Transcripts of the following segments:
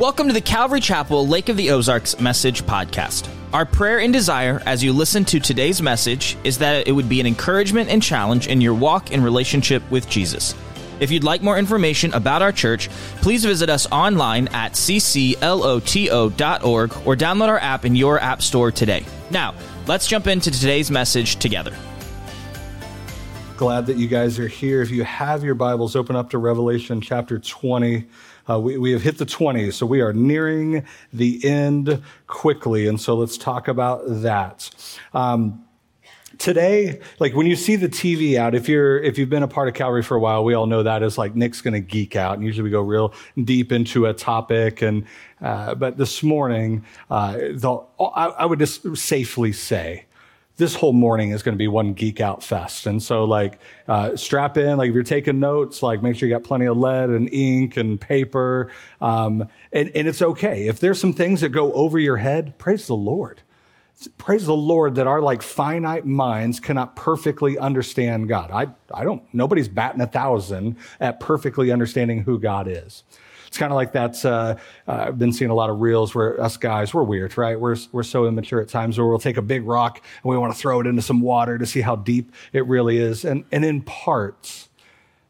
Welcome to the Calvary Chapel Lake of the Ozarks Message Podcast. Our prayer and desire as you listen to today's message is that it would be an encouragement and challenge in your walk in relationship with Jesus. If you'd like more information about our church, please visit us online at ccloto.org or download our app in your app store today. Now, let's jump into today's message together. Glad that you guys are here. If you have your Bibles, open up to Revelation chapter 20. Uh, we, we have hit the 20s, so we are nearing the end quickly. And so let's talk about that. Um, today, like when you see the TV out, if you're if you've been a part of Calvary for a while, we all know that is like Nick's to geek out, and usually we go real deep into a topic. And uh, but this morning, uh, the, I, I would just safely say this whole morning is going to be one geek out fest. And so, like, uh, strap in. Like, if you're taking notes, like, make sure you got plenty of lead and ink and paper. Um, and, and it's okay if there's some things that go over your head. Praise the Lord. Praise the Lord that our like finite minds cannot perfectly understand God. I, I don't, nobody's batting a thousand at perfectly understanding who God is. It's kind of like that. Uh, uh, I've been seeing a lot of reels where us guys, we're weird, right? We're, we're so immature at times where we'll take a big rock and we want to throw it into some water to see how deep it really is. And, and in parts,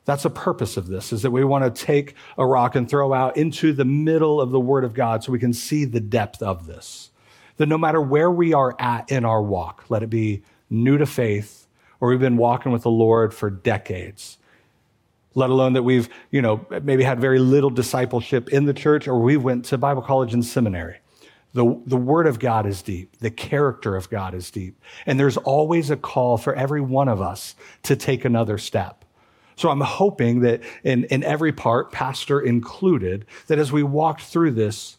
that's the purpose of this, is that we want to take a rock and throw out into the middle of the Word of God so we can see the depth of this. That no matter where we are at in our walk, let it be new to faith or we've been walking with the Lord for decades, let alone that we've, you know, maybe had very little discipleship in the church or we went to Bible college and seminary. The, the word of God is deep. The character of God is deep. And there's always a call for every one of us to take another step. So I'm hoping that in, in every part, pastor included, that as we walk through this,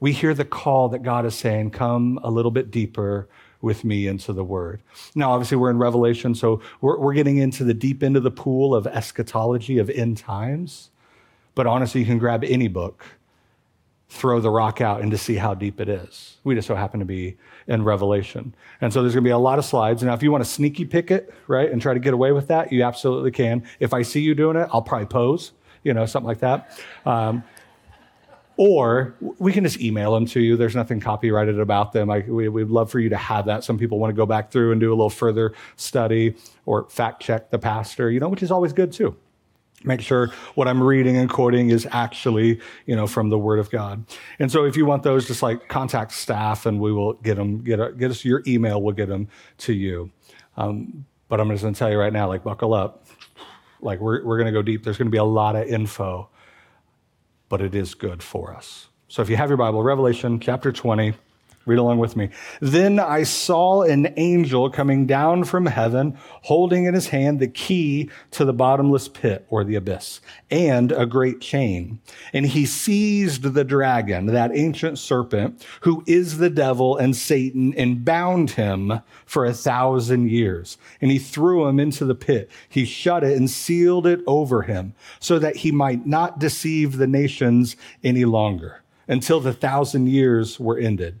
we hear the call that God is saying, come a little bit deeper, with me into the word. Now, obviously, we're in Revelation, so we're, we're getting into the deep end of the pool of eschatology of end times. But honestly, you can grab any book, throw the rock out, and to see how deep it is. We just so happen to be in Revelation. And so there's going to be a lot of slides. Now, if you want to sneaky pick it, right, and try to get away with that, you absolutely can. If I see you doing it, I'll probably pose, you know, something like that. Um, or we can just email them to you. There's nothing copyrighted about them. I, we, would love for you to have that. Some people want to go back through and do a little further study or fact check the pastor, you know, which is always good too. Make sure what I'm reading and quoting is actually, you know, from the Word of God. And so, if you want those, just like contact staff, and we will get them. Get, get us your email. We'll get them to you. Um, but I'm just going to tell you right now, like, buckle up. Like, we're we're going to go deep. There's going to be a lot of info but it is good for us. So if you have your Bible, Revelation chapter 20, read along with me. Then I saw an angel coming down from heaven, holding in his hand the key to the bottomless pit or the abyss, and a great chain. And he seized the dragon, that ancient serpent, who is the devil and Satan, and bound him for a thousand years. And he threw him into the pit. He shut it and sealed it over him so that he might not deceive the nations any longer until the thousand years were ended.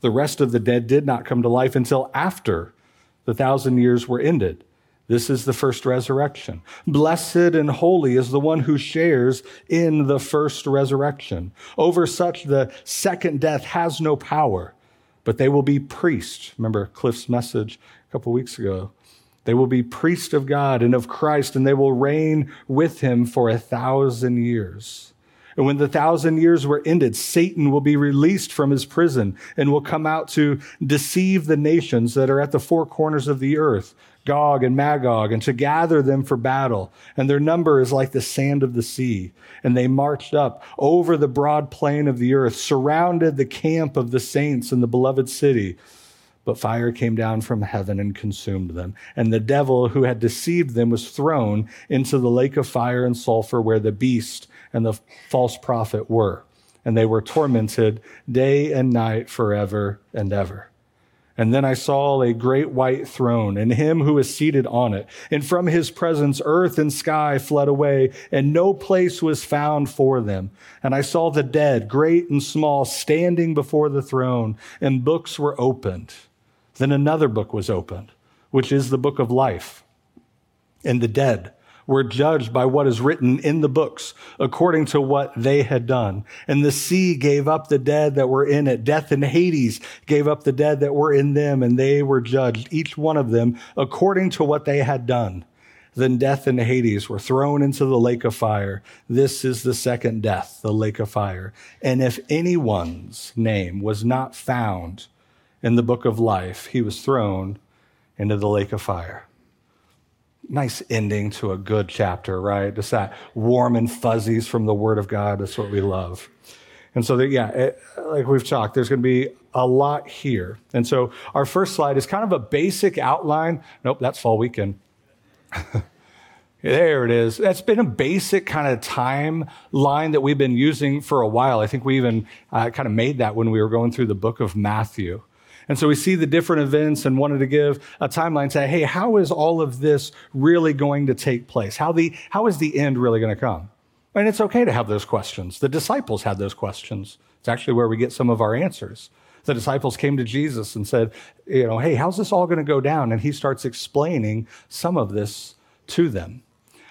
The rest of the dead did not come to life until after the thousand years were ended. This is the first resurrection. Blessed and holy is the one who shares in the first resurrection. Over such, the second death has no power but they will be priests. Remember Cliff's message a couple weeks ago. They will be priests of God and of Christ, and they will reign with him for a thousand years. And when the thousand years were ended, Satan will be released from his prison and will come out to deceive the nations that are at the four corners of the earth Gog and Magog, and to gather them for battle. And their number is like the sand of the sea. And they marched up over the broad plain of the earth, surrounded the camp of the saints in the beloved city. But fire came down from heaven and consumed them. And the devil who had deceived them was thrown into the lake of fire and sulfur where the beast and the false prophet were, and they were tormented day and night forever and ever. And then I saw a great white throne and him who is seated on it. And from his presence, earth and sky fled away, and no place was found for them. And I saw the dead, great and small, standing before the throne, and books were opened. Then another book was opened, which is the book of life. And the dead were judged by what is written in the books according to what they had done. And the sea gave up the dead that were in it. Death and Hades gave up the dead that were in them, and they were judged, each one of them, according to what they had done. Then death and Hades were thrown into the lake of fire. This is the second death, the lake of fire. And if anyone's name was not found in the book of life, he was thrown into the lake of fire nice ending to a good chapter, right? Just that warm and fuzzies from the Word of God. That's what we love. And so, that, yeah, it, like we've talked, there's going to be a lot here. And so, our first slide is kind of a basic outline. Nope, that's fall weekend. there it is. That's been a basic kind of timeline that we've been using for a while. I think we even uh, kind of made that when we were going through the book of Matthew. And so we see the different events and wanted to give a timeline, say, hey, how is all of this really going to take place? How, the, how is the end really going to come? And it's okay to have those questions. The disciples had those questions. It's actually where we get some of our answers. The disciples came to Jesus and said, you know, hey, how's this all going to go down? And he starts explaining some of this to them.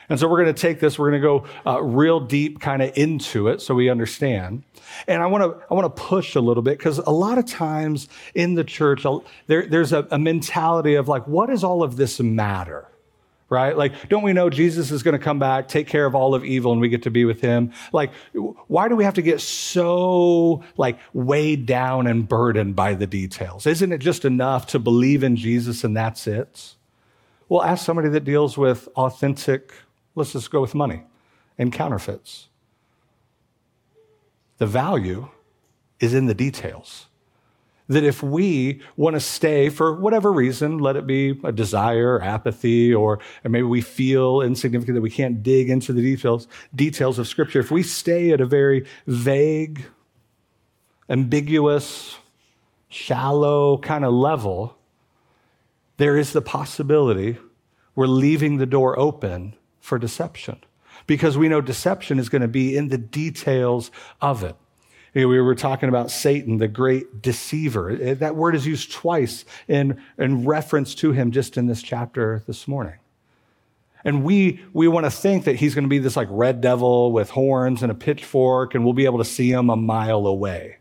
And so we're going to take this, we're going to go uh, real deep kind of into it so we understand. And I want to I want to push a little bit because a lot of times in the church there, there's a, a mentality of like, what does all of this matter? right? Like, don't we know Jesus is going to come back, take care of all of evil, and we get to be with him? Like, why do we have to get so, like, weighed down and burdened by the details? Isn't it just enough to believe in Jesus and that's it? Well, ask somebody that deals with authentic Let's just go with money and counterfeits. The value is in the details. That if we want to stay for whatever reason, let it be a desire, apathy, or, or maybe we feel insignificant that we can't dig into the details, details of Scripture, if we stay at a very vague, ambiguous, shallow kind of level, there is the possibility we're leaving the door open for deception because we know deception is going to be in the details of it. we were talking about Satan, the great deceiver. That word is used twice in, in reference to him just in this chapter this morning. And we, we want to think that he's going to be this like red devil with horns and a pitchfork, and we'll be able to see him a mile away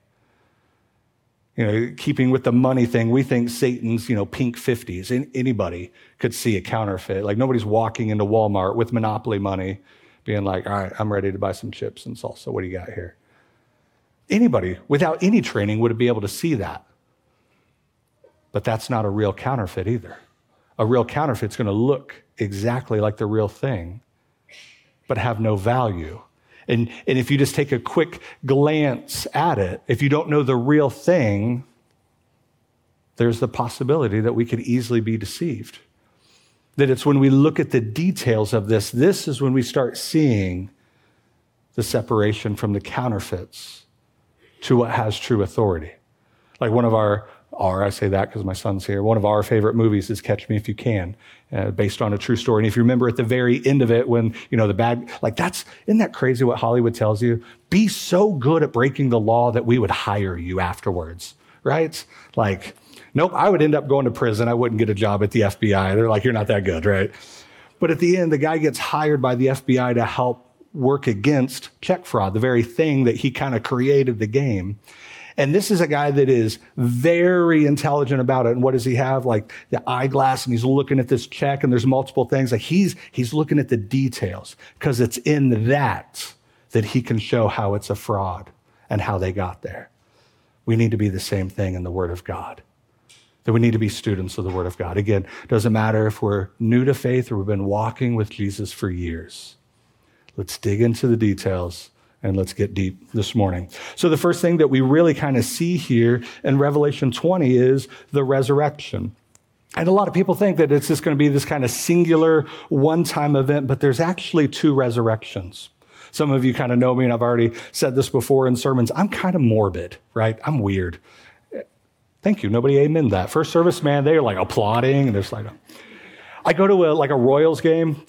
you know, keeping with the money thing, we think Satan's, you know, pink 50s. Anybody could see a counterfeit. Like nobody's walking into Walmart with monopoly money being like, all right, I'm ready to buy some chips and salsa. What do you got here? Anybody without any training would be able to see that. But that's not a real counterfeit either. A real counterfeit's going to look exactly like the real thing, but have no value and, and if you just take a quick glance at it, if you don't know the real thing, there's the possibility that we could easily be deceived. That it's when we look at the details of this, this is when we start seeing the separation from the counterfeits to what has true authority. Like one of our our, I say that because my son's here. One of our favorite movies is Catch Me If You Can, uh, based on a true story. And if you remember at the very end of it, when, you know, the bad, like that's, isn't that crazy what Hollywood tells you? Be so good at breaking the law that we would hire you afterwards, right? Like, nope, I would end up going to prison. I wouldn't get a job at the FBI. They're like, you're not that good, right? But at the end, the guy gets hired by the FBI to help work against check fraud, the very thing that he kind of created the game. And this is a guy that is very intelligent about it. And what does he have? Like the eyeglass and he's looking at this check and there's multiple things. Like he's, he's looking at the details because it's in that that he can show how it's a fraud and how they got there. We need to be the same thing in the Word of God. That we need to be students of the Word of God. Again, doesn't matter if we're new to faith or we've been walking with Jesus for years. Let's dig into the details and let's get deep this morning. So, the first thing that we really kind of see here in Revelation 20 is the resurrection. And a lot of people think that it's just going to be this kind of singular one time event, but there's actually two resurrections. Some of you kind of know me, and I've already said this before in sermons. I'm kind of morbid, right? I'm weird. Thank you. Nobody amen that. First service, man, they're like applauding, and there's like, I go to a, like a Royals game,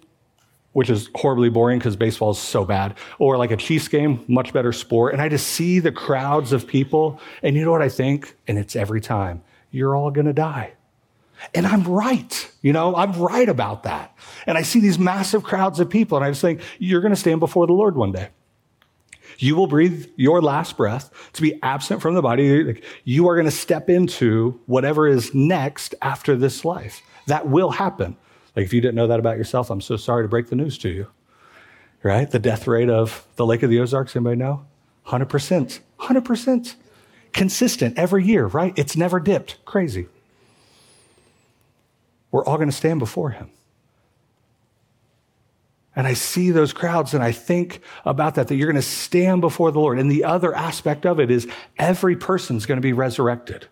which is horribly boring because baseball is so bad, or like a Chiefs game, much better sport, and I just see the crowds of people, and you know what I think? And it's every time you're all gonna die. And I'm right. You know, I'm right about that. And I see these massive crowds of people, and I just think, you're to stand before the Lord one day. You will breathe your last breath to be absent from the body. Like, You are to step into whatever is next after this life. That will happen. Like, if you didn't know that about yourself, I'm so sorry to break the news to you. Right? The death rate of the Lake of the Ozarks, anybody know? 100%. 100%. Consistent every year, right? It's never dipped. Crazy we're all going to stand before him. And I see those crowds and I think about that, that you're going to stand before the Lord. And the other aspect of it is every person's going to be resurrected.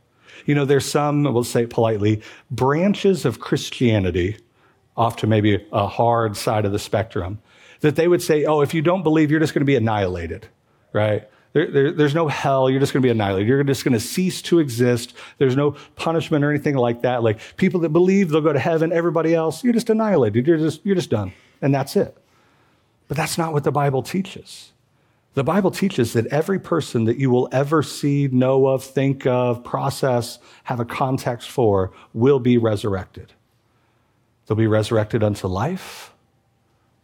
You know, there's some, we'll say it politely, branches of Christianity, off to maybe a hard side of the spectrum, that they would say, oh, if you don't believe, you're just going to be annihilated, right? There, there, there's no hell. You're just going to be annihilated. You're just going to cease to exist. There's no punishment or anything like that. Like people that believe they'll go to heaven, everybody else, you're just annihilated. You're just, you're just done. And that's it. But that's not what the Bible teaches. The Bible teaches that every person that you will ever see, know of, think of, process, have a context for will be resurrected. They'll be resurrected unto life,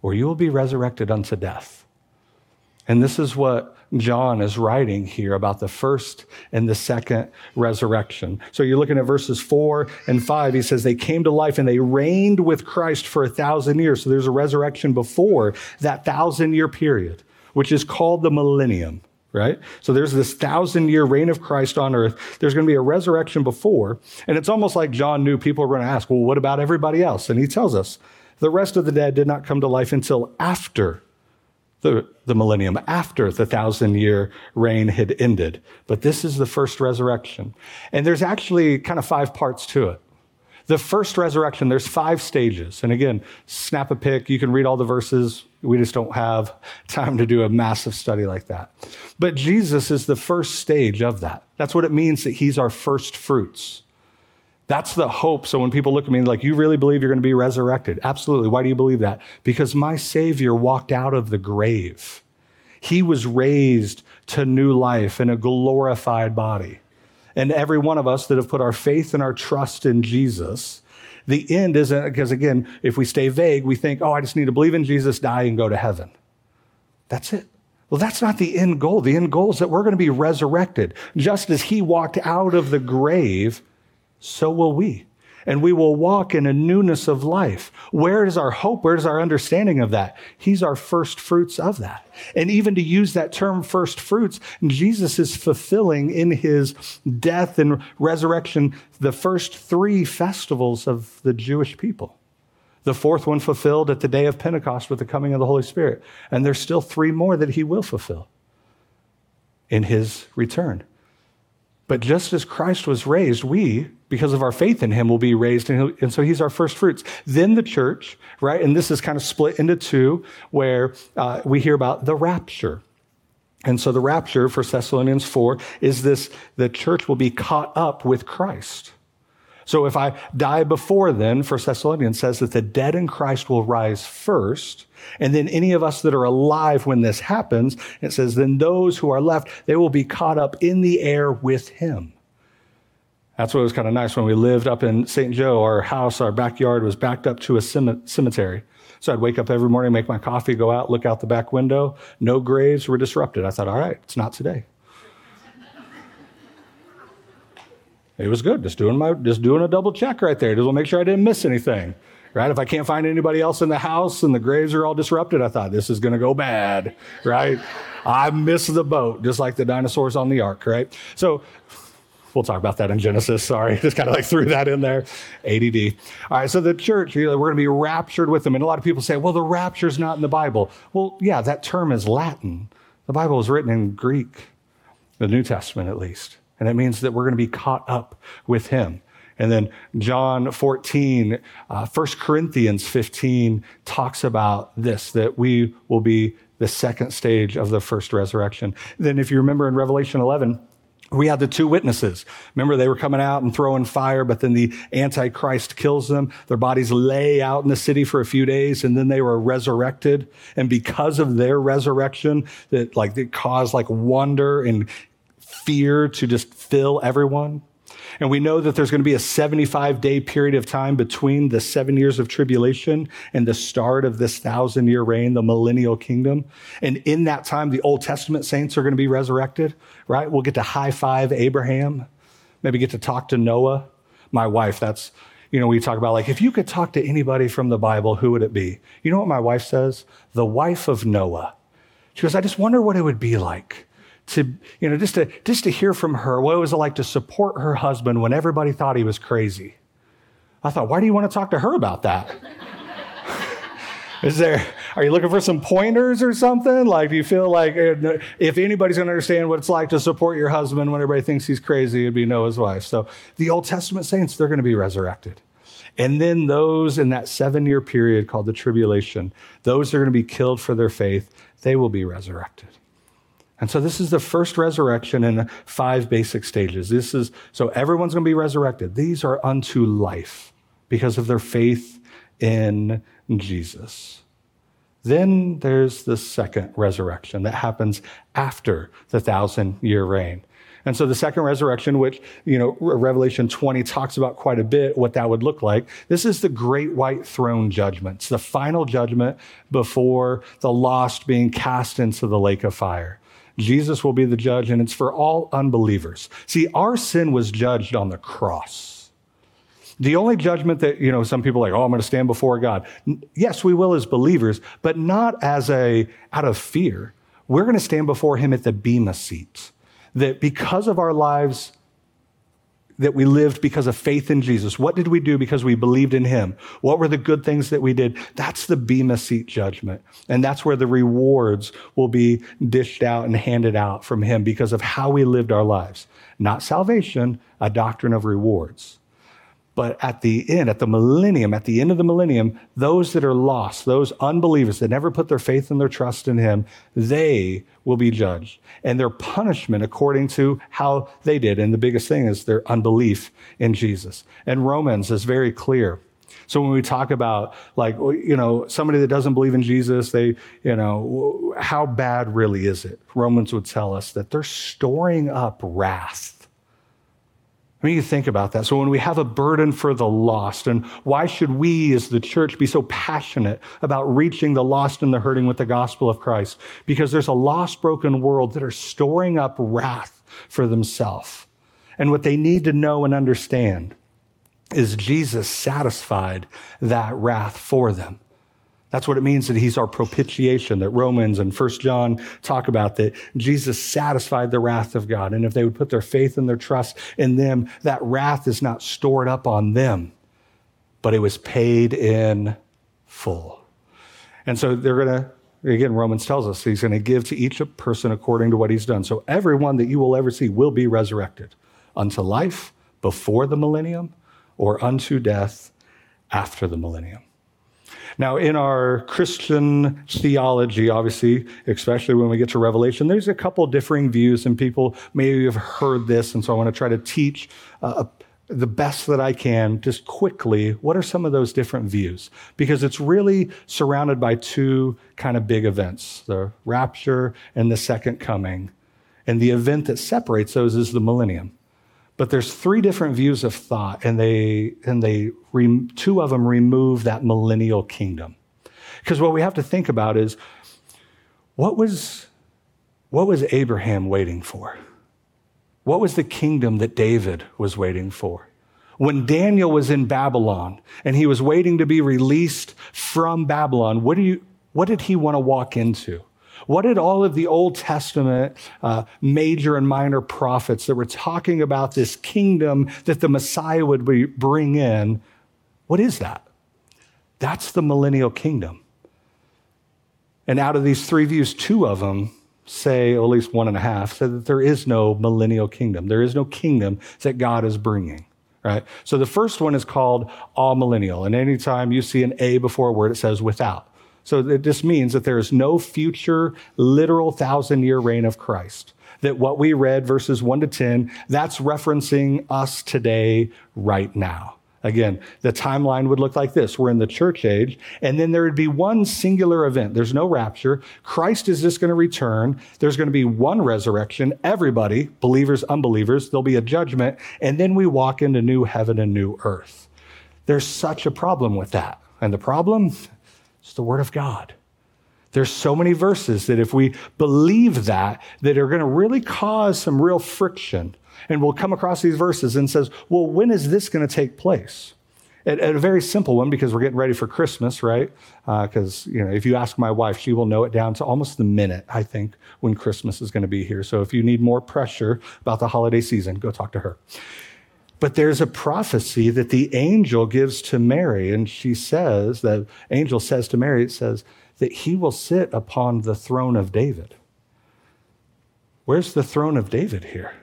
or you will be resurrected unto death. And this is what John is writing here about the first and the second resurrection. So you're looking at verses four and five. He says, They came to life and they reigned with Christ for a thousand years. So there's a resurrection before that thousand year period, which is called the millennium right? So there's this thousand year reign of Christ on earth. There's going to be a resurrection before. And it's almost like John knew people were going to ask, well, what about everybody else? And he tells us the rest of the dead did not come to life until after the, the millennium, after the thousand year reign had ended. But this is the first resurrection. And there's actually kind of five parts to it. The first resurrection, there's five stages. And again, snap a pic. You can read all the verses. We just don't have time to do a massive study like that. But Jesus is the first stage of that. That's what it means that he's our first fruits. That's the hope. So when people look at me like, you really believe you're going to be resurrected? Absolutely. Why do you believe that? Because my Savior walked out of the grave. He was raised to new life in a glorified body. And every one of us that have put our faith and our trust in Jesus, the end isn't, because again, if we stay vague, we think, oh, I just need to believe in Jesus, die, and go to heaven. That's it. Well, that's not the end goal. The end goal is that we're going to be resurrected. Just as he walked out of the grave, so will we. And we will walk in a newness of life. Where is our hope? Where is our understanding of that? He's our first fruits of that. And even to use that term first fruits, Jesus is fulfilling in his death and resurrection the first three festivals of the Jewish people. The fourth one fulfilled at the day of Pentecost with the coming of the Holy Spirit. And there's still three more that he will fulfill in his return. But just as Christ was raised, we, because of our faith in him, will be raised. And, and, so he's our first fruits. Then the church, right? And this is kind of split into two, where uh, we hear about the rapture. And so the rapture for Thessalonians 4 is this the church will be caught up with Christ. So if I die before then, First Thessalonians says that the dead in Christ will rise first. And then any of us that are alive when this happens, it says, then those who are left, they will be caught up in the air with him. That's what was kind of nice when we lived up in St. Joe. Our house, our backyard was backed up to a cemetery. So I'd wake up every morning, make my coffee, go out, look out the back window. No graves were disrupted. I thought, all right, it's not today. It was good. Just doing my just doing a double check right there. Just to make sure I didn't miss anything. Right? If I can't find anybody else in the house and the graves are all disrupted, I thought this is gonna go bad. Right? I missed the boat, just like the dinosaurs on the ark, right? So we'll talk about that in Genesis. Sorry, just kind of like threw that in there. ADD. All right, so the church, we're going to be raptured with them. And a lot of people say, well, the rapture's not in the Bible. Well, yeah, that term is Latin. The Bible was written in Greek, the New Testament at least. And it means that we're going to be caught up with him. And then John 14, uh, 1 Corinthians 15 talks about this, that we will be, the second stage of the first resurrection. Then, if you remember in Revelation 11, we had the two witnesses. Remember, they were coming out and throwing fire, but then the Antichrist kills them. Their bodies lay out in the city for a few days, and then they were resurrected. And because of their resurrection, that like it caused like wonder and fear to just fill everyone. And we know that there's going to be a 75 day period of time between the seven years of tribulation and the start of this thousand year reign, the millennial kingdom. And in that time, the Old Testament saints are going to be resurrected, right? We'll get to high five Abraham, maybe get to talk to Noah. My wife, that's, you know, we talk about like, if you could talk to anybody from the Bible, who would it be? You know what my wife says? The wife of Noah. She goes, I just wonder what it would be like to, you know, just to, just to hear from her what it was it like to support her husband when everybody thought he was crazy. I thought, why do you want to talk to her about that? Is there, are you looking for some pointers or something? Like, do you feel like uh, if anybody's going to understand what it's like to support your husband when everybody thinks he's crazy, it'd be Noah's wife. So the Old Testament saints, they're going to be resurrected. And then those in that seven year period called the tribulation, those are going to be killed for their faith, they will be resurrected. And so this is the first resurrection in five basic stages. This is so everyone's going to be resurrected. These are unto life because of their faith in Jesus. Then there's the second resurrection that happens after the thousand year reign. And so the second resurrection, which, you know, Revelation 20 talks about quite a bit what that would look like. This is the great white throne judgment. It's the final judgment before the lost being cast into the lake of fire. Jesus will be the judge, and it's for all unbelievers. See, our sin was judged on the cross. The only judgment that, you know, some people like, oh, I'm going to stand before God. Yes, we will as believers, but not as a, out of fear. We're going to stand before him at the Bema seat. That because of our lives that we lived because of faith in Jesus? What did we do because we believed in him? What were the good things that we did? That's the Bema seat judgment. And that's where the rewards will be dished out and handed out from him because of how we lived our lives. Not salvation, a doctrine of rewards. But at the end, at the millennium, at the end of the millennium, those that are lost, those unbelievers that never put their faith and their trust in Him, they will be judged. And their punishment according to how they did. And the biggest thing is their unbelief in Jesus. And Romans is very clear. So when we talk about like, you know, somebody that doesn't believe in Jesus, they, you know, how bad really is it? Romans would tell us that they're storing up wrath I mean, you think about that. So when we have a burden for the lost, and why should we as the church be so passionate about reaching the lost and the hurting with the gospel of Christ? Because there's a lost, broken world that are storing up wrath for themselves. And what they need to know and understand is Jesus satisfied that wrath for them. That's what it means that he's our propitiation, that Romans and First John talk about that Jesus satisfied the wrath of God. And if they would put their faith and their trust in them, that wrath is not stored up on them, but it was paid in full. And so they're going to Again, Romans tells us he's going to give to each a person according to what he's done. So everyone that you will ever see will be resurrected unto life before the millennium or unto death after the millennium. Now, in our Christian theology, obviously, especially when we get to Revelation, there's a couple differing views, and people maybe have heard this, and so I want to try to teach uh, the best that I can, just quickly, what are some of those different views? Because it's really surrounded by two kind of big events the rapture and the second coming. And the event that separates those is the millennium. But there's three different views of thought, and they and they two of them remove that millennial kingdom. Because what we have to think about is what was what was Abraham waiting for? What was the kingdom that David was waiting for? When Daniel was in Babylon and he was waiting to be released from Babylon, what, do you, what did he want to walk into? What did all of the Old Testament uh, major and minor prophets that were talking about this kingdom that the Messiah would be, bring in, what is that? That's the millennial kingdom. And out of these three views, two of them say, or at least one and a half, say that there is no millennial kingdom. There is no kingdom that God is bringing. Right? So the first one is called amillennial. And anytime you see an A before a word, it says without. So it just means that there is no future literal thousand year reign of Christ. That what we read, verses 1 to 10, that's referencing us today, right now. Again, the timeline would look like this. We're in the church age, and then there would be one singular event. There's no rapture. Christ is just going to return. There's going to be one resurrection. Everybody, believers, unbelievers, there'll be a judgment, and then we walk into new heaven and new earth. There's such a problem with that. And the problem is the Word of God. There's so many verses that if we believe that, that are going to really cause some real friction and we'll come across these verses and says, well, when is this going to take place? At, at, a very simple one, because we're getting ready for Christmas, right? Because uh, you know, if you ask my wife, she will know it down to almost the minute. I think when Christmas is going to be here. So if you need more pressure about the holiday season, go talk to her. But there's a prophecy that the angel gives to Mary, and she says that angel says to Mary, it says that he will sit upon the throne of David. Where's the throne of David here?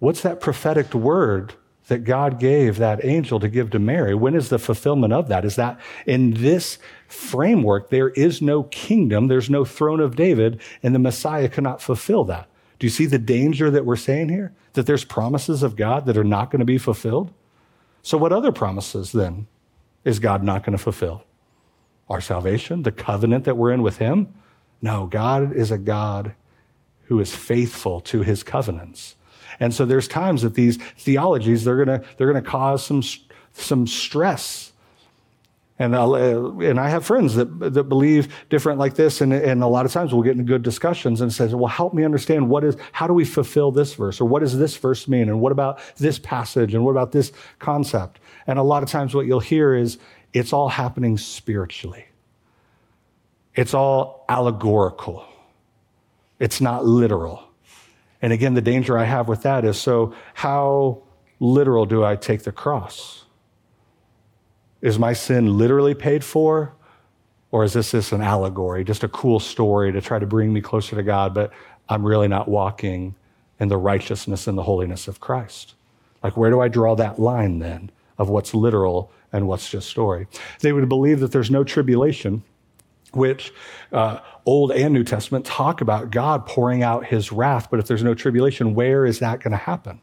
What's that prophetic word that God gave that angel to give to Mary? When is the fulfillment of that? Is that in this framework, there is no kingdom, there's no throne of David, and the Messiah cannot fulfill that. Do you see the danger that we're saying here? That there's promises of God that are not going to be fulfilled? So, what other promises then is God not going to fulfill? Our salvation, the covenant that we're in with Him? No, God is a God who is faithful to His covenants. And so there's times that these theologies, they're going to they're going to cause some, some stress. And, uh, and I have friends that, that believe different like this. And, and a lot of times we'll get into good discussions and says, well, help me understand what is, how do we fulfill this verse? Or what does this verse mean? And what about this passage? And what about this concept? And a lot of times what you'll hear is it's all happening spiritually. It's all allegorical. It's not literal. And again, the danger I have with that is so, how literal do I take the cross? Is my sin literally paid for? Or is this just an allegory, just a cool story to try to bring me closer to God, but I'm really not walking in the righteousness and the holiness of Christ? Like, where do I draw that line then of what's literal and what's just story? They would believe that there's no tribulation which uh, Old and New Testament talk about God pouring out his wrath. But if there's no tribulation, where is that going to happen?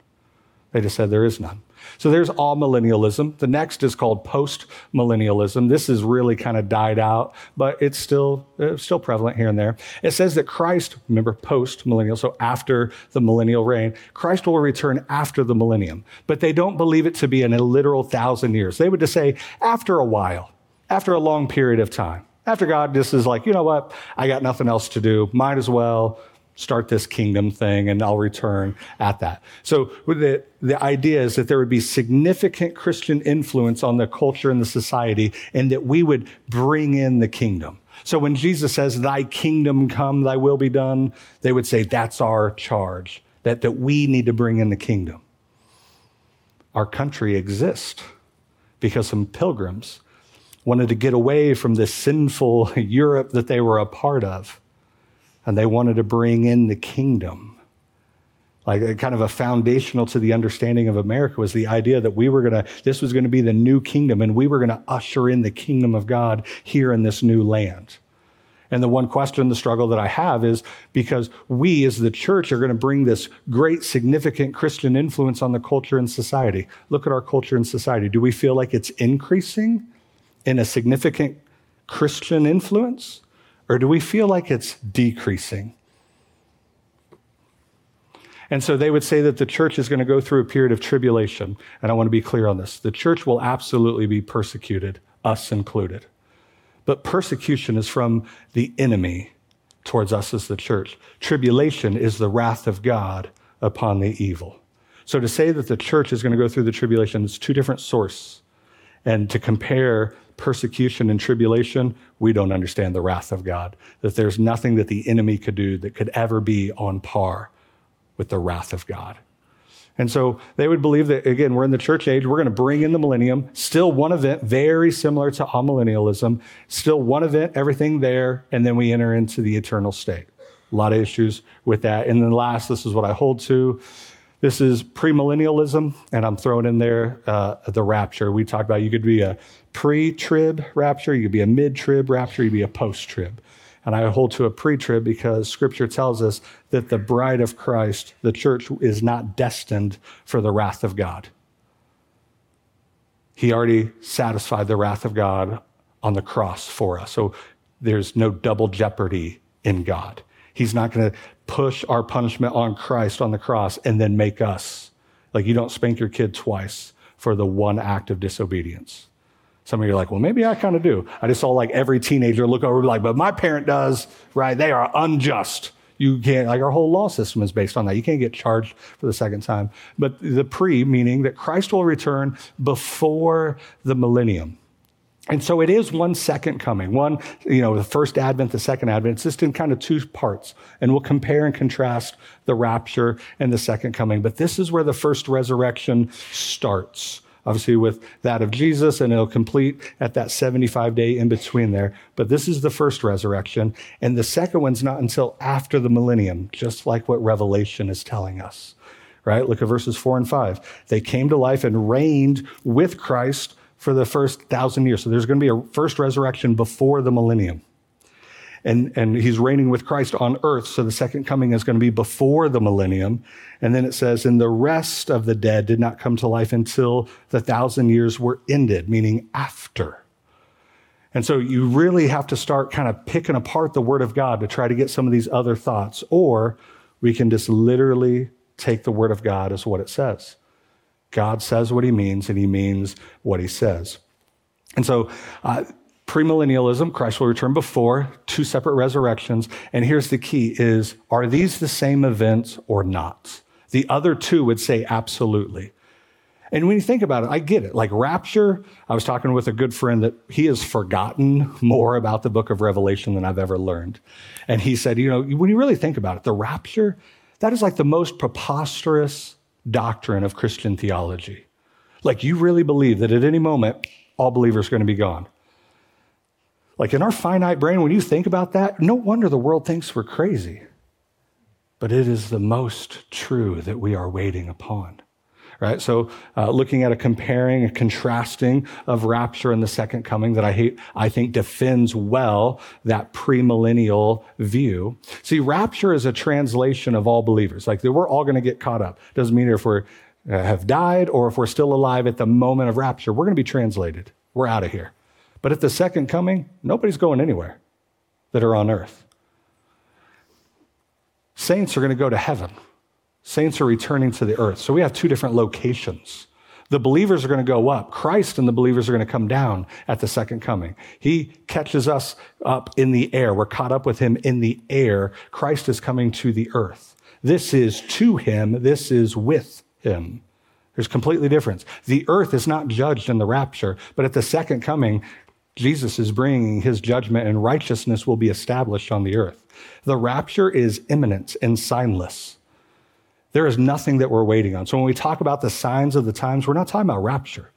They just said there is none. So there's amillennialism. The next is called post-millennialism. This is really kind of died out, but it's still it's still prevalent here and there. It says that Christ, remember post-millennial, so after the millennial reign, Christ will return after the millennium. But they don't believe it to be in a literal thousand years. They would just say after a while, after a long period of time. After God just is like, you know what? I got nothing else to do. Might as well start this kingdom thing and I'll return at that. So the, the idea is that there would be significant Christian influence on the culture and the society and that we would bring in the kingdom. So when Jesus says, thy kingdom come, thy will be done, they would say that's our charge, that, that we need to bring in the kingdom. Our country exists because some pilgrims wanted to get away from this sinful Europe that they were a part of. And they wanted to bring in the kingdom. Like uh, kind of a foundational to the understanding of America was the idea that we were to, this was to be the new kingdom and we were to usher in the kingdom of God here in this new land. And the one question, the struggle that I have is because we as the church are going to bring this great, significant Christian influence on the culture and society. Look at our culture and society. Do we feel like it's increasing? in a significant Christian influence? Or do we feel like it's decreasing? And so they would say that the church is going to go through a period of tribulation. And I want to be clear on this. The church will absolutely be persecuted, us included. But persecution is from the enemy towards us as the church. Tribulation is the wrath of God upon the evil. So to say that the church is going to go through the tribulation, it's two different sources. And to compare persecution and tribulation, we don't understand the wrath of God. That there's nothing that the enemy could do that could ever be on par with the wrath of God. And so they would believe that, again, we're in the church age, we're going to bring in the millennium, still one event, very similar to amillennialism, still one event, everything there, and then we enter into the eternal state. A lot of issues with that. And then last, this is what I hold to This is premillennialism, and I'm throwing in there uh, the rapture. We talked about you could be a pre trib rapture, you could be a mid trib rapture, you could be a post trib. And I hold to a pre trib because scripture tells us that the bride of Christ, the church, is not destined for the wrath of God. He already satisfied the wrath of God on the cross for us. So there's no double jeopardy in God. He's not going to push our punishment on Christ on the cross and then make us. Like you don't spank your kid twice for the one act of disobedience. Some of you are like, well, maybe I kind of do. I just saw like every teenager look over like, but my parent does, right? They are unjust. You can't, like our whole law system is based on that. You can't get charged for the second time. But the pre, meaning that Christ will return before the millennium. And so it is one second coming, one, you know, the first advent, the second advent. It's just in kind of two parts. And we'll compare and contrast the rapture and the second coming. But this is where the first resurrection starts. Obviously, with that of Jesus, and it'll complete at that 75 day in between there. But this is the first resurrection. And the second one's not until after the millennium, just like what Revelation is telling us. Right? Look at verses four and five. They came to life and reigned with Christ for the first thousand years. So there's going to be a first resurrection before the millennium. And, and he's reigning with Christ on earth. So the second coming is going to be before the millennium. And then it says, and the rest of the dead did not come to life until the thousand years were ended, meaning after. And so you really have to start kind of picking apart the word of God to try to get some of these other thoughts. Or we can just literally take the word of God as what it says. God says what he means, and he means what he says. And so, uh, premillennialism, Christ will return before two separate resurrections. And here's the key is, are these the same events or not? The other two would say absolutely. And when you think about it, I get it. Like rapture, I was talking with a good friend that he has forgotten more about the book of Revelation than I've ever learned. And he said, you know, when you really think about it, the rapture, that is like the most preposterous doctrine of Christian theology. Like, you really believe that at any moment, all believers are going to be gone. Like, in our finite brain, when you think about that, no wonder the world thinks we're crazy. But it is the most true that we are waiting upon right? So, uh, looking at a comparing, a contrasting of rapture and the second coming that I hate, I think defends well that premillennial view. See, rapture is a translation of all believers. Like we're all going to get caught up. Doesn't mean if we're uh, have died or if we're still alive at the moment of rapture, we're going to be translated. We're out of here. But at the second coming, nobody's going anywhere that are on earth. Saints are going to go to heaven. Saints are returning to the earth. So we have two different locations. The believers are going to go up. Christ and the believers are going to come down at the second coming. He catches us up in the air. We're caught up with him in the air. Christ is coming to the earth. This is to him. This is with him. There's completely difference. The earth is not judged in the rapture, but at the second coming, Jesus is bringing his judgment and righteousness will be established on the earth. The rapture is imminent and signless. There is nothing that we're waiting on. So when we talk about the signs of the times, we're not talking about rapture.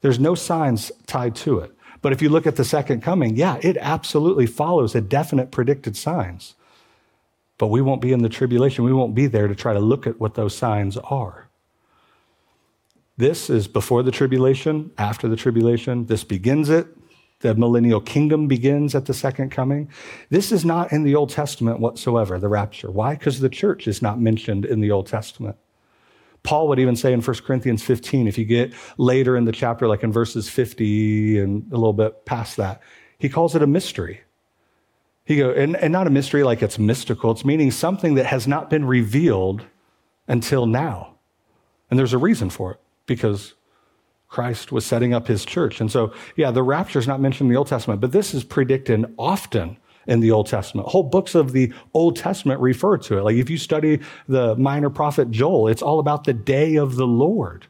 There's no signs tied to it. But if you look at the second coming, yeah, it absolutely follows a definite predicted signs. But we won't be in the tribulation. We won't be there to try to look at what those signs are. This is before the tribulation, after the tribulation. This begins it. The millennial kingdom begins at the second coming. This is not in the Old Testament whatsoever, the rapture. Why? Because the church is not mentioned in the Old Testament. Paul would even say in 1 Corinthians 15, if you get later in the chapter, like in verses 50 and a little bit past that, he calls it a mystery. He go, and, and not a mystery like it's mystical, it's meaning something that has not been revealed until now. And there's a reason for it, because Christ was setting up his church. And so, yeah, the rapture is not mentioned in the Old Testament, but this is predicted often in the Old Testament. Whole books of the Old Testament refer to it. Like if you study the minor prophet Joel, it's all about the day of the Lord.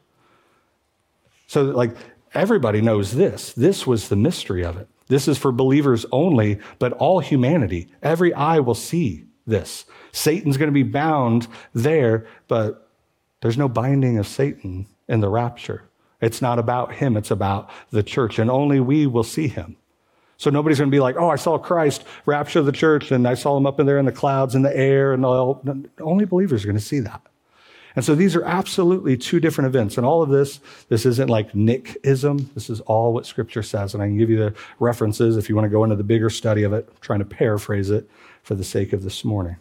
So, like, everybody knows this. This was the mystery of it. This is for believers only, but all humanity. Every eye will see this. Satan's going to be bound there, but there's no binding of Satan in the rapture. It's not about him, it's about the church, and only we will see him. So nobody's going to be like, oh, I saw Christ rapture the church, and I saw him up in there in the clouds in the air, and all. Only believers are going to see that. And so these are absolutely two different events. And all of this, this isn't like Nickism. This is all what scripture says. And I can give you the references if you want to go into the bigger study of it, I'm trying to paraphrase it for the sake of this morning.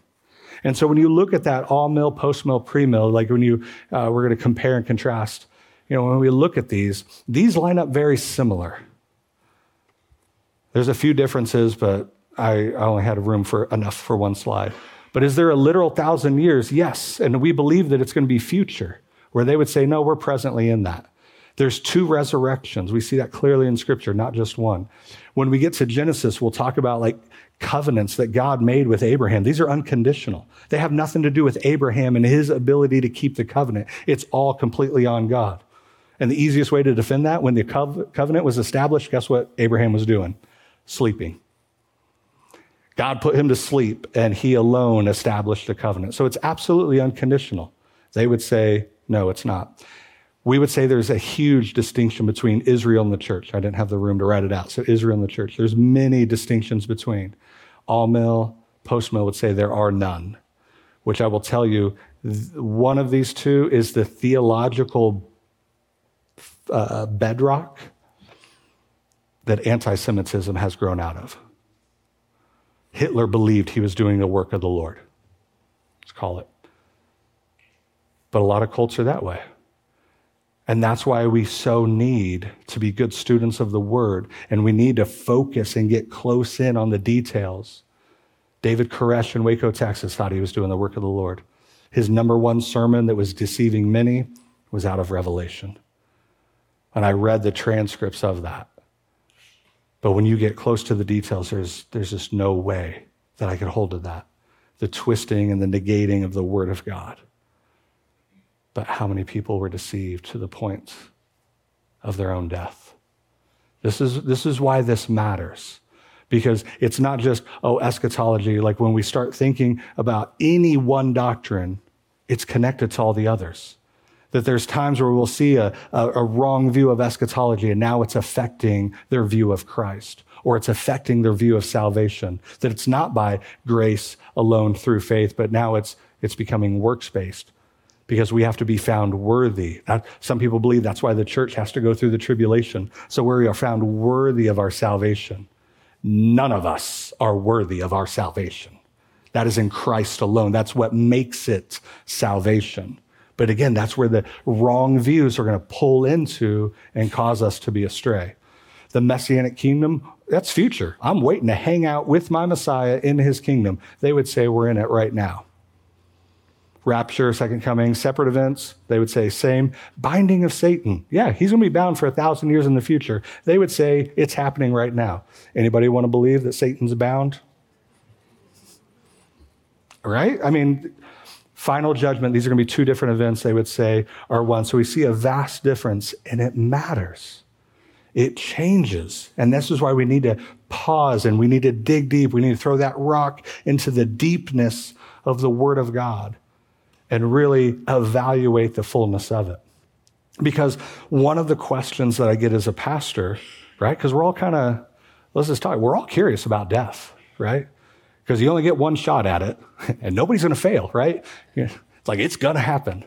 And so when you look at that amill, post mill, pre mill, like when you, uh, we're going to compare and contrast, you know, when we look at these, these line up very similar. There's a few differences, but I, only had room for enough for one slide. But is there a literal thousand years? Yes. And we believe that it's going to be future, where they would say, no, we're presently in that. There's two resurrections. We see that clearly in scripture, not just one. When we get to Genesis, we'll talk about like covenants that God made with Abraham. These are unconditional. They have nothing to do with Abraham and his ability to keep the covenant. It's all completely on God. And the easiest way to defend that, when the covenant was established, guess what Abraham was doing? Sleeping. God put him to sleep and he alone established the covenant. So it's absolutely unconditional. They would say, no, it's not. We would say there's a huge distinction between Israel and the church. I didn't have the room to write it out. So Israel and the church, there's many distinctions between. Amill, post mill would say there are none, which I will tell you, one of these two is the theological uh, bedrock that anti Semitism has grown out of. Hitler believed he was doing the work of the Lord. Let's call it. But a lot of cults are that way. And that's why we so need to be good students of the word. And we need to focus and get close in on the details. David Koresh in Waco, Texas thought he was doing the work of the Lord. His number one sermon that was deceiving many was out of Revelation. And I read the transcripts of that. But when you get close to the details, there's, there's just no way that I could hold to that. The twisting and the negating of the Word of God. But how many people were deceived to the point of their own death? This is, this is why this matters. Because it's not just, oh, eschatology. Like when we start thinking about any one doctrine, it's connected to all the others. That there's times where we'll see a, a, a, wrong view of eschatology and now it's affecting their view of Christ or it's affecting their view of salvation. That it's not by grace alone through faith, but now it's, it's becoming works based because we have to be found worthy. Some people believe that's why the church has to go through the tribulation. So we are found worthy of our salvation. None of us are worthy of our salvation. That is in Christ alone. That's what makes it salvation. But again, that's where the wrong views are going to pull into and cause us to be astray. The messianic kingdom, that's future. I'm waiting to hang out with my Messiah in his kingdom. They would say we're in it right now. Rapture, second coming, separate events, they would say same. Binding of Satan. Yeah, he's going to be bound for a thousand years in the future. They would say it's happening right now. Anybody want to believe that Satan's bound? Right? I mean, final judgment, these are going to be two different events, they would say, are one. So we see a vast difference, and it matters. It changes. And this is why we need to pause and we need to dig deep. We need to throw that rock into the deepness of the Word of God and really evaluate the fullness of it. Because one of the questions that I get as a pastor, right? Because we're all kind of, let's just talk, we're all curious about death, right? Because you only get one shot at it and nobody's going to fail, right? It's like, it's going to happen.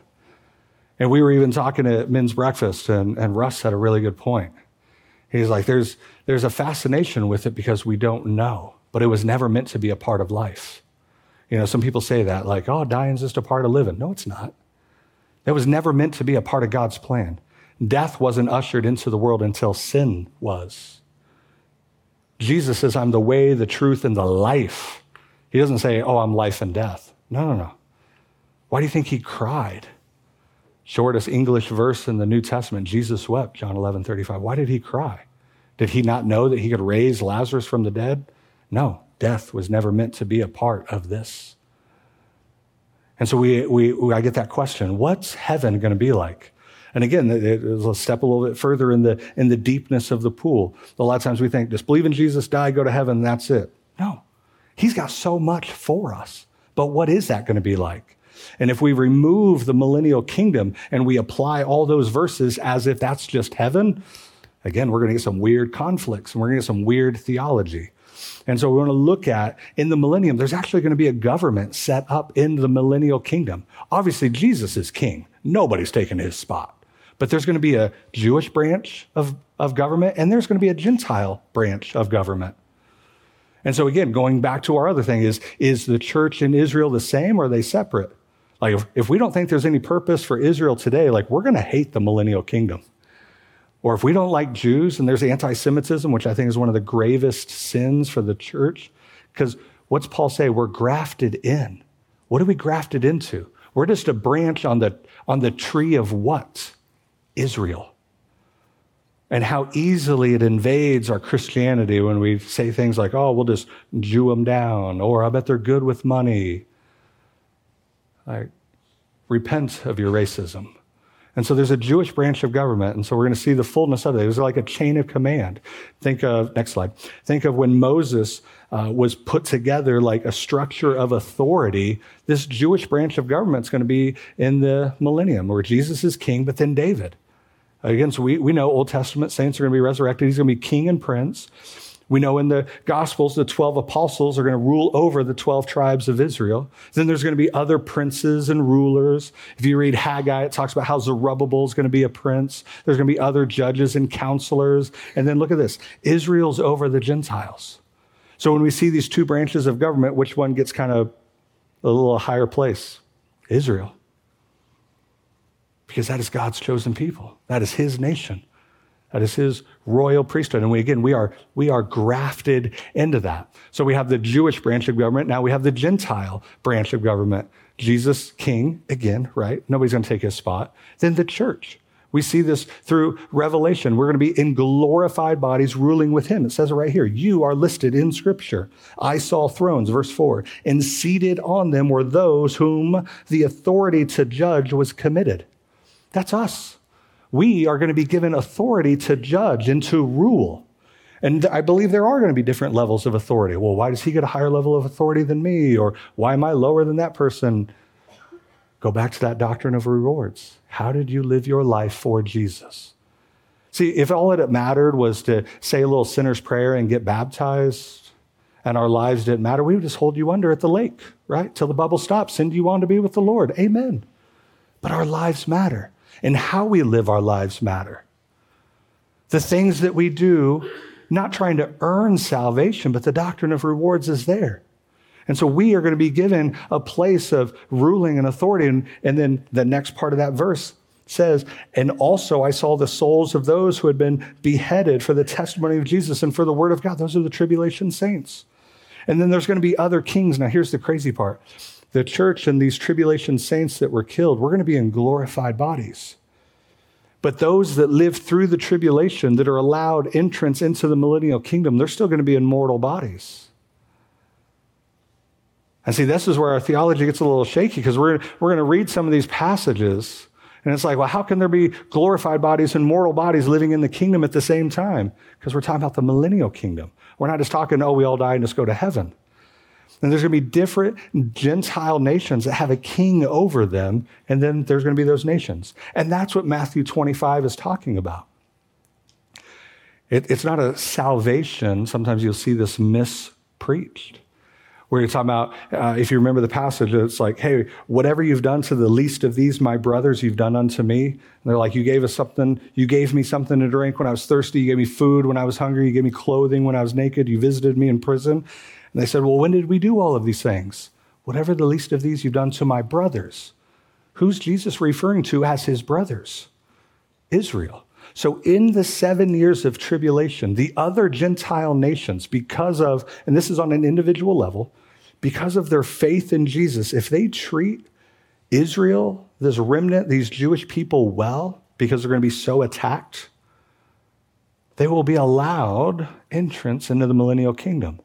And we were even talking at men's breakfast, and, and Russ had a really good point. He's like, there's, there's a fascination with it because we don't know, but it was never meant to be a part of life. You know, some people say that, like, oh, dying's just a part of living. No, it's not. That was never meant to be a part of God's plan. Death wasn't ushered into the world until sin was. Jesus says, I'm the way, the truth, and the life. He doesn't say, Oh, I'm life and death. No, no, no. Why do you think he cried? Shortest English verse in the New Testament, Jesus wept, John 11, 35. Why did he cry? Did he not know that he could raise Lazarus from the dead? No, death was never meant to be a part of this. And so we, we, we I get that question what's heaven going to be like? And again, let's step a little bit further in the, in the deepness of the pool. A lot of times we think, just believe in Jesus, die, go to heaven, that's it. No. He's got so much for us. But what is that going to be like? And if we remove the millennial kingdom and we apply all those verses as if that's just heaven, again, we're going to get some weird conflicts and we're going to get some weird theology. And so we want to look at in the millennium, there's actually going to be a government set up in the millennial kingdom. Obviously, Jesus is king. Nobody's taking his spot. But there's going to be a Jewish branch of, of government, and there's going to be a Gentile branch of government. And so again, going back to our other thing is, is the church in Israel the same or are they separate? Like if, if we don't think there's any purpose for Israel today, like we're going to hate the millennial kingdom. Or if we don't like Jews and there's anti Semitism, which I think is one of the gravest sins for the church, because what's Paul say? We're grafted in. What are we grafted into? We're just a branch on the, on the tree of what? Israel. And how easily it invades our Christianity when we say things like, oh, we'll just Jew them down, or I bet they're good with money. Like, repent of your racism. And so there's a Jewish branch of government. And so we're going to see the fullness of it. It was like a chain of command. Think of, next slide. Think of when Moses uh, was put together like a structure of authority. This Jewish branch of government is going to be in the millennium where Jesus is king, but then David. Again, so we, we know Old Testament saints are going to be resurrected. He's going to be king and prince. We know in the Gospels, the 12 apostles are going to rule over the 12 tribes of Israel. Then there's going to be other princes and rulers. If you read Haggai, it talks about how Zerubbabel is going to be a prince. There's going to be other judges and counselors. And then look at this Israel's over the Gentiles. So when we see these two branches of government, which one gets kind of a little higher place? Israel. Because that is God's chosen people, that is his nation. That is his royal priesthood. And we, again, we are, we are grafted into that. So we have the Jewish branch of government. Now we have the Gentile branch of government. Jesus, king, again, right? Nobody's going to take his spot. Then the church. We see this through Revelation. We're going to be in glorified bodies ruling with him. It says it right here. You are listed in scripture. I saw thrones, verse four, and seated on them were those whom the authority to judge was committed. That's us we are going to be given authority to judge and to rule. And I believe there are going to be different levels of authority. Well, why does he get a higher level of authority than me? Or why am I lower than that person? Go back to that doctrine of rewards. How did you live your life for Jesus? See, if all that mattered was to say a little sinner's prayer and get baptized, and our lives didn't matter, we would just hold you under at the lake, right? Till the bubble stops, send you on to be with the Lord. Amen. But our lives matter and how we live our lives matter. The things that we do, not trying to earn salvation, but the doctrine of rewards is there. And so we are going to be given a place of ruling and authority. And, and then the next part of that verse says, And also I saw the souls of those who had been beheaded for the testimony of Jesus and for the word of God. Those are the tribulation saints. And then there's going to be other kings. Now, here's the crazy part the church and these tribulation saints that were killed, we're going to be in glorified bodies. But those that live through the tribulation, that are allowed entrance into the millennial kingdom, they're still going to be in mortal bodies. And see, this is where our theology gets a little shaky because we're, we're going to read some of these passages, and it's like, well, how can there be glorified bodies and mortal bodies living in the kingdom at the same time? Because we're talking about the millennial kingdom. We're not just talking, oh, we all die and just go to heaven. And there's going to be different Gentile nations that have a king over them, and then there's going to be those nations. And that's what Matthew 25 is talking about. It, it's not a salvation. Sometimes you'll see this mispreached. Where you're talking about, uh, if you remember the passage, it's like, hey, whatever you've done to the least of these, my brothers, you've done unto me. And they're like, you gave us something, you gave me something to drink when I was thirsty, you gave me food when I was hungry, you gave me clothing when I was naked, you visited me in prison. And they said, Well, when did we do all of these things? Whatever the least of these you've done to my brothers. Who's Jesus referring to as his brothers? Israel. So, in the seven years of tribulation, the other Gentile nations, because of, and this is on an individual level, because of their faith in Jesus, if they treat Israel, this remnant, these Jewish people well, because they're going to be so attacked, they will be allowed entrance into the millennial kingdom.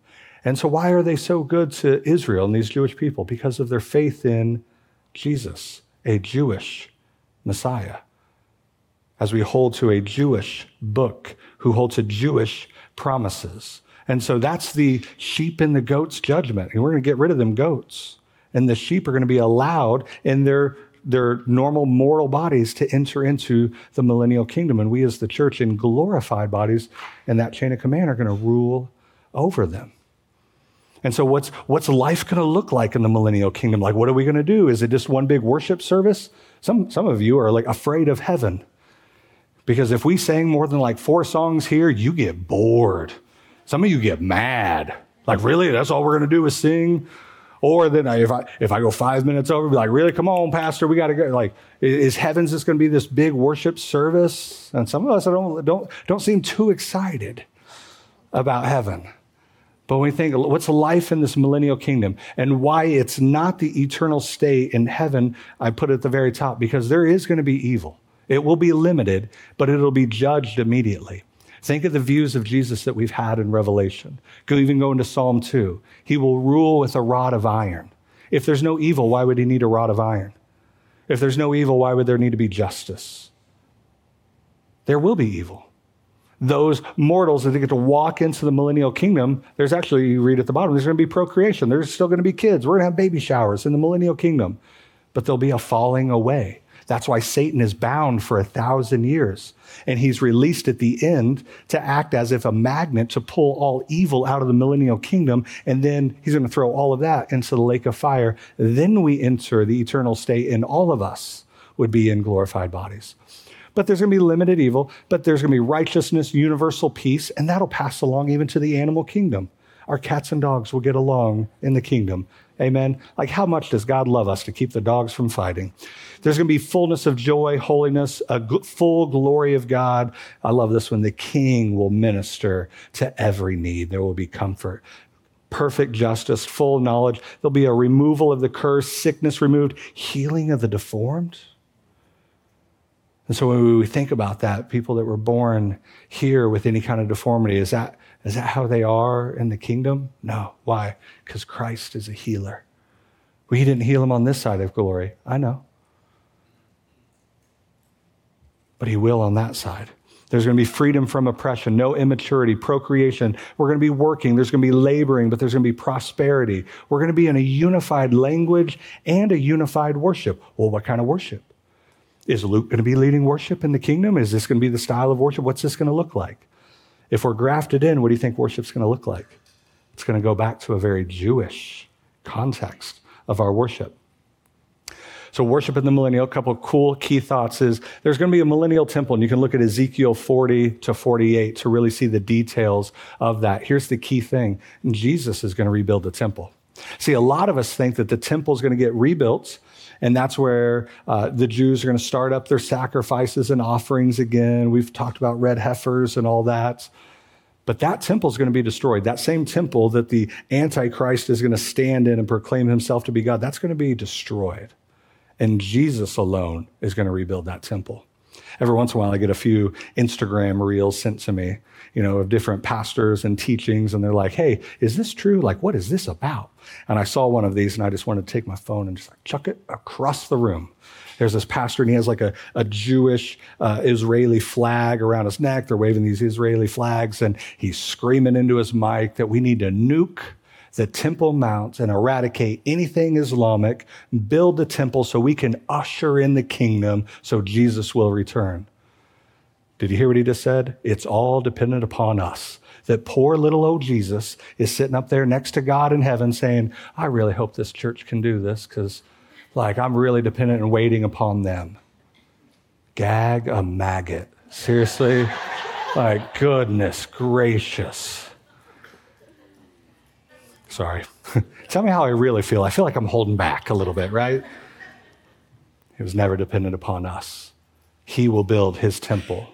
And so, why are they so good to Israel and these Jewish people? Because of their faith in Jesus, a Jewish Messiah. As we hold to a Jewish book who holds to Jewish promises. And so that's the sheep and the goats judgment. And we're going to get rid of them goats. And the sheep are going to be allowed in their, their normal mortal bodies to enter into the millennial kingdom. And we, as the church, in glorified bodies in that chain of command, are going to rule over them. And so, what's, what's life going to look like in the millennial kingdom? Like, what are we going to do? Is it just one big worship service? Some, some of you are like afraid of heaven. Because if we sang more than like four songs here, you get bored. Some of you get mad. Like, really? That's all we're going to do is sing? Or then if I, if I go five minutes over, be like, really? Come on, Pastor, we got to go. Like, is heaven's just going to be this big worship service? And some of us don't, don't, don't seem too excited about heaven. But when we think, what's life in this millennial kingdom and why it's not the eternal state in heaven, I put it at the very top because there is going to be evil. It will be limited, but it'll be judged immediately. Think of the views of Jesus that we've had in Revelation. Go even go into Psalm 2. He will rule with a rod of iron. If there's no evil, why would he need a rod of iron? If there's no evil, why would there need to be justice? There will be evil those mortals that they get to walk into the millennial kingdom, there's actually, you read at the bottom, there's going to be procreation. There's still going to be kids. We're going to have baby showers in the millennial kingdom, but there'll be a falling away. That's why Satan is bound for a thousand years. And he's released at the end to act as if a magnet to pull all evil out of the millennial kingdom. And then he's going to throw all of that into the lake of fire. Then we enter the eternal state, and all of us would be in glorified bodies but there's going to be limited evil, but there's going to be righteousness, universal peace, and that'll pass along even to the animal kingdom. Our cats and dogs will get along in the kingdom. Amen. Like, how much does God love us to keep the dogs from fighting? There's going to be fullness of joy, holiness, a full glory of God. I love this one. The king will minister to every need. There will be comfort, perfect justice, full knowledge. There'll be a removal of the curse, sickness removed, healing of the deformed. And so when we think about that, people that were born here with any kind of deformity, is that, is that how they are in the kingdom? No. Why? Because Christ is a healer. We didn't heal him on this side of glory. I know. But he will on that side. There's going to be freedom from oppression, no immaturity, procreation. We're going to be working. There's going to be laboring, but there's going to be prosperity. We're going to be in a unified language and a unified worship. Well, what kind of worship? Is Luke going to be leading worship in the kingdom? Is this going to be the style of worship? What's this going to look like? If we're grafted in, what do you think worship's going to look like? It's going to go back to a very Jewish context of our worship. So, worship in the millennial, a couple of cool key thoughts is there's going to be a millennial temple, and you can look at Ezekiel 40 to 48 to really see the details of that. Here's the key thing Jesus is going to rebuild the temple. See, a lot of us think that the temple is going to get rebuilt and that's where uh, the Jews are going to start up their sacrifices and offerings again. We've talked about red heifers and all that. But that temple is going to be destroyed. That same temple that the Antichrist is going to stand in and proclaim himself to be God, that's going to be destroyed. And Jesus alone is going to rebuild that temple. Every once in a while, I get a few Instagram reels sent to me, you know, of different pastors and teachings, and they're like, hey, is this true? Like, what is this about? And I saw one of these, and I just wanted to take my phone and just like chuck it across the room. There's this pastor, and he has like a, a Jewish uh, Israeli flag around his neck. They're waving these Israeli flags, and he's screaming into his mic that we need to nuke the Temple Mount and eradicate anything Islamic, build the temple so we can usher in the kingdom so Jesus will return. Did you hear what he just said? It's all dependent upon us. That poor little old Jesus is sitting up there next to God in heaven saying, I really hope this church can do this because, like, I'm really dependent and waiting upon them. Gag a maggot. Seriously? like, goodness gracious. Sorry. Tell me how I really feel. I feel like I'm holding back a little bit, right? It was never dependent upon us. He will build his temple.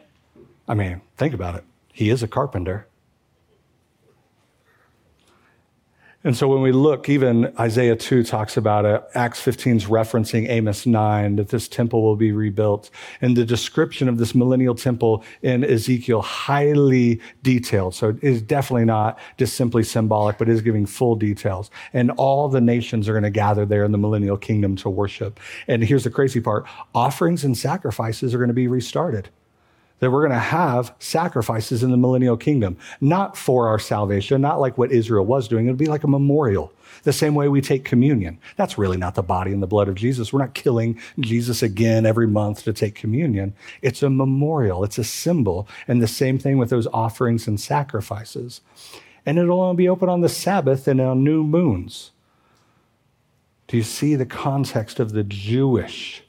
I mean, think about it. He is a carpenter. And so when we look, even Isaiah 2 talks about it, Acts 15 is referencing Amos 9, that this temple will be rebuilt. And the description of this millennial temple in Ezekiel, highly detailed. So it is definitely not just simply symbolic, but is giving full details. And all the nations are going to gather there in the millennial kingdom to worship. And here's the crazy part offerings and sacrifices are going to be restarted that we're going to have sacrifices in the millennial kingdom, not for our salvation, not like what Israel was doing. It'll be like a memorial, the same way we take communion. That's really not the body and the blood of Jesus. We're not killing Jesus again every month to take communion. It's a memorial, it's a symbol. And the same thing with those offerings and sacrifices. and it'll only be open on the Sabbath and on new moons. Do you see the context of the Jewishness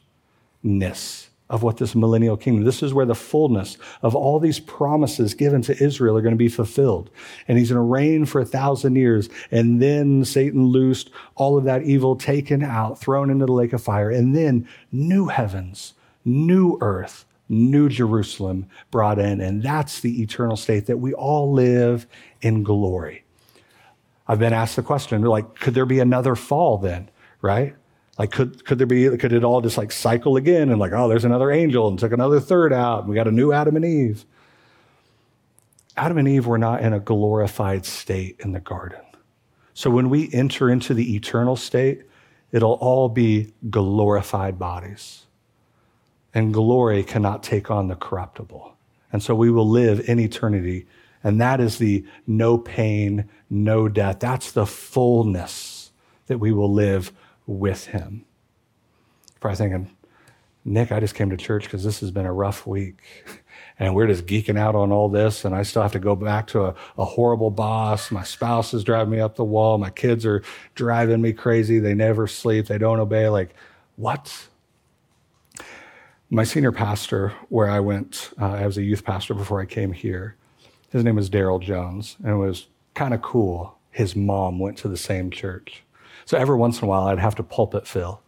of what this millennial kingdom? This is where the fullness of all these promises given to Israel are going to be fulfilled. And he's going to reign for a thousand years. And then Satan loosed all of that evil taken out, thrown into the lake of fire. And then new heavens, new earth, new Jerusalem brought in. And that's the eternal state that we all live in glory. I've been asked the question, like, could there be another fall then? right? Like, could, could there be, could it all just like cycle again and like, oh, there's another angel and took another third out and we got a new Adam and Eve? Adam and Eve were not in a glorified state in the garden. So when we enter into the eternal state, it'll all be glorified bodies. And glory cannot take on the corruptible. And so we will live in eternity. And that is the no pain, no death. That's the fullness that we will live with him. Probably thinking, Nick, I just came to church because this has been a rough week. And we're just geeking out on all this. And I still have to go back to a, a horrible boss. My spouse is driving me up the wall. My kids are driving me crazy. They never sleep. They don't obey. Like, what? My senior pastor, where I went uh, as a youth pastor before I came here, his name was Daryl Jones. And it was kind of cool. His mom went to the same church. So every once in a while, I'd have to pulpit fill,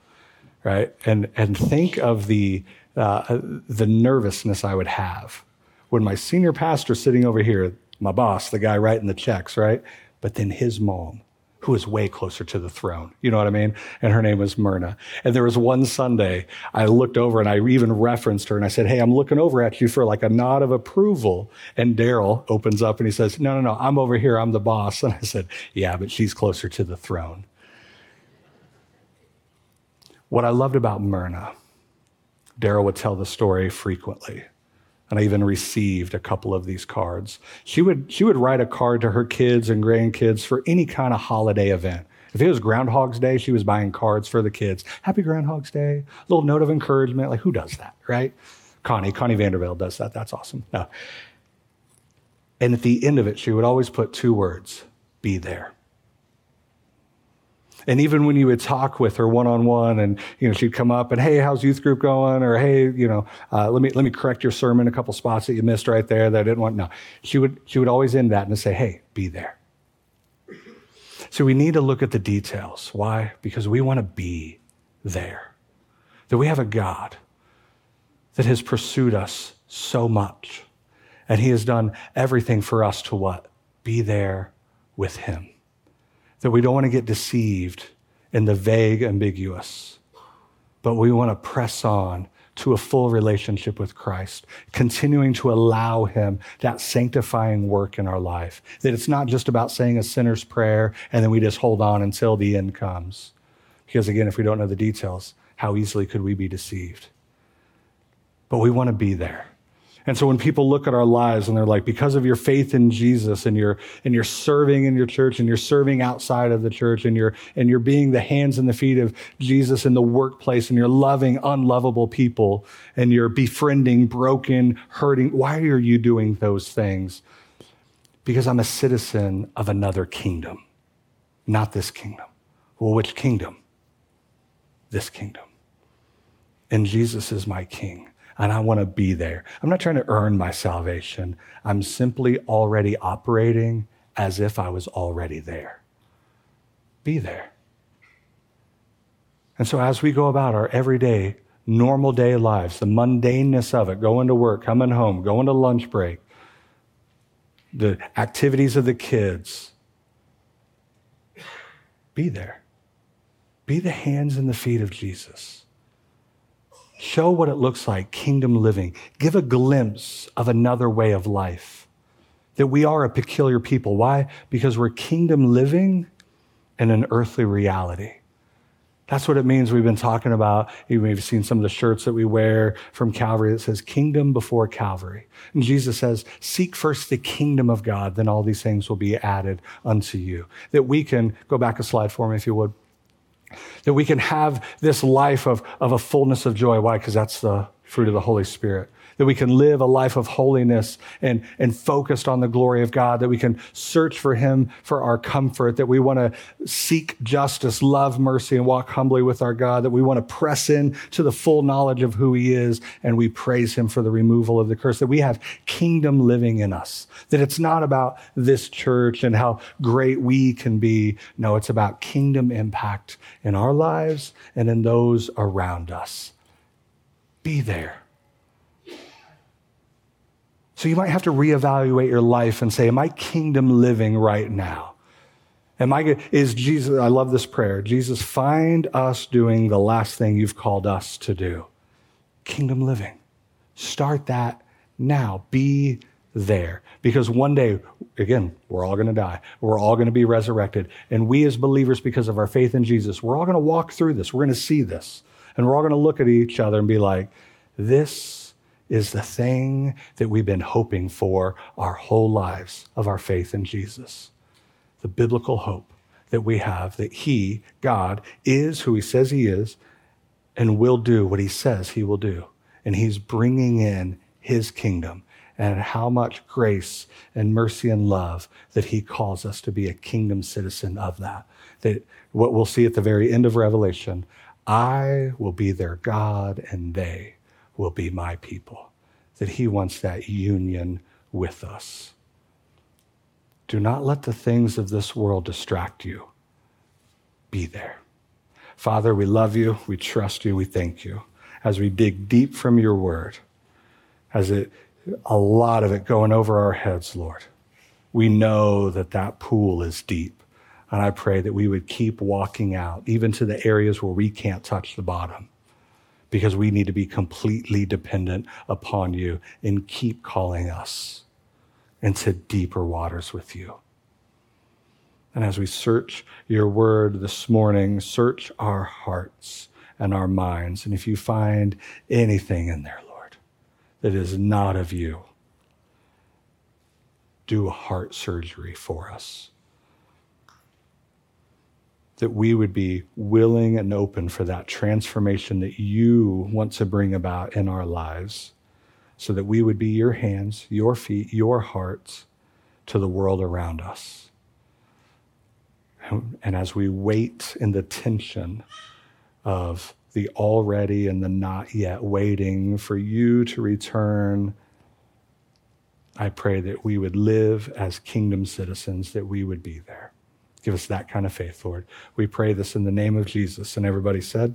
right? And and think of the uh, the nervousness I would have when my senior pastor sitting over here, my boss, the guy writing the checks, right? But then his mom, who is way closer to the throne. You know what I mean? And her name was Myrna. And there was one Sunday I looked over and I even referenced her and I said, Hey, I'm looking over at you for like a nod of approval. And Daryl opens up and he says, No, no, no, I'm over here. I'm the boss. And I said, Yeah, but she's closer to the throne. What I loved about Myrna, Daryl would tell the story frequently. And I even received a couple of these cards. She would, she would write a card to her kids and grandkids for any kind of holiday event. If it was Groundhog's Day, she was buying cards for the kids. Happy Groundhog's Day. A little note of encouragement. Like, who does that, right? Connie, Connie Vanderbilt does that. That's awesome. No. And at the end of it, she would always put two words be there. And even when you would talk with her one on one, and you know she'd come up and hey, how's youth group going? Or hey, you know, uh, let me let me correct your sermon a couple spots that you missed right there that I didn't want. No, she would she would always end that and say, hey, be there. So we need to look at the details. Why? Because we want to be there. That we have a God that has pursued us so much, and He has done everything for us to what? Be there with Him that we don't want to get deceived in the vague, ambiguous, but we want to press on to a full relationship with Christ, continuing to allow Him that sanctifying work in our life. That it's not just about saying a sinner's prayer and then we just hold on until the end comes. Because again, if we don't know the details, how easily could we be deceived? But we want to be there. And so when people look at our lives and they're like, because of your faith in Jesus and you're, and you're serving in your church and you're serving outside of the church and you're, and you're being the hands and the feet of Jesus in the workplace and you're loving unlovable people and you're befriending broken, hurting, why are you doing those things? Because I'm a citizen of another kingdom, not this kingdom. Well, which kingdom? This kingdom. And Jesus is my king and I want to be there. I'm not trying to earn my salvation. I'm simply already operating as if I was already there. Be there. And so, as we go about our everyday, normal day lives, the mundaneness of it, going to work, coming home, going to lunch break, the activities of the kids, be there. Be the hands and the feet of Jesus. Show what it looks like, kingdom living. Give a glimpse of another way of life. That we are a peculiar people. Why? Because we're kingdom living in an earthly reality. That's what it means we've been talking about. You may have seen some of the shirts that we wear from Calvary that says kingdom before Calvary. And Jesus says, seek first the kingdom of God, then all these things will be added unto you. That we can, go back a slide for me if you would. That we can have this life of, of a fullness of joy. Why? Because that's the fruit of the Holy Spirit that we can live a life of holiness and, and focused on the glory of God, that we can search for Him for our comfort, that we want to seek justice, love mercy, and walk humbly with our God, that we want to press in to the full knowledge of who He is, and we praise Him for the removal of the curse, that we have kingdom living in us, that it's not about this church and how great we can be. No, it's about kingdom impact in our lives and in those around us. Be there. So you might have to reevaluate your life and say, Am I kingdom living right now? Am I, is Jesus, I love this prayer. Jesus, find us doing the last thing you've called us to do kingdom living. Start that now. Be there. Because one day, again, we're all going to die. We're all going to be resurrected. And we as believers, because of our faith in Jesus, we're all going to walk through this. We're going to see this. And we're all going to look at each other and be like, this is the thing that we've been hoping for our whole lives of our faith in Jesus. The biblical hope that we have that He, God, is who He says He is and will do what He says He will do. And He's bringing in His kingdom and how much grace and mercy and love that He calls us to be a kingdom citizen of that. That what we'll see at the very end of Revelation I will be their God and they will be my people, that He wants that union with us. Do not let the things of this world distract you. Be there. Father, we love you, we trust you, we thank you. As we dig deep from your word, as it, a lot of it going over our heads, Lord, we know that that pool is deep. And I pray that we would keep walking out, even to the areas where we can't touch the bottom because we need to be completely dependent upon you and keep calling us into deeper waters with you. And as we search your word this morning, search our hearts and our minds. And if you find anything in there, Lord, that is not of you, do a heart surgery for us that we would be willing and open for that transformation that you want to bring about in our lives, so that we would be your hands, your feet, your hearts to the world around us. And as we wait in the tension of the already and the not yet, waiting for you to return, I pray that we would live as kingdom citizens, that we would be there. Give us that kind of faith, Lord. We pray this in the name of Jesus. And everybody said,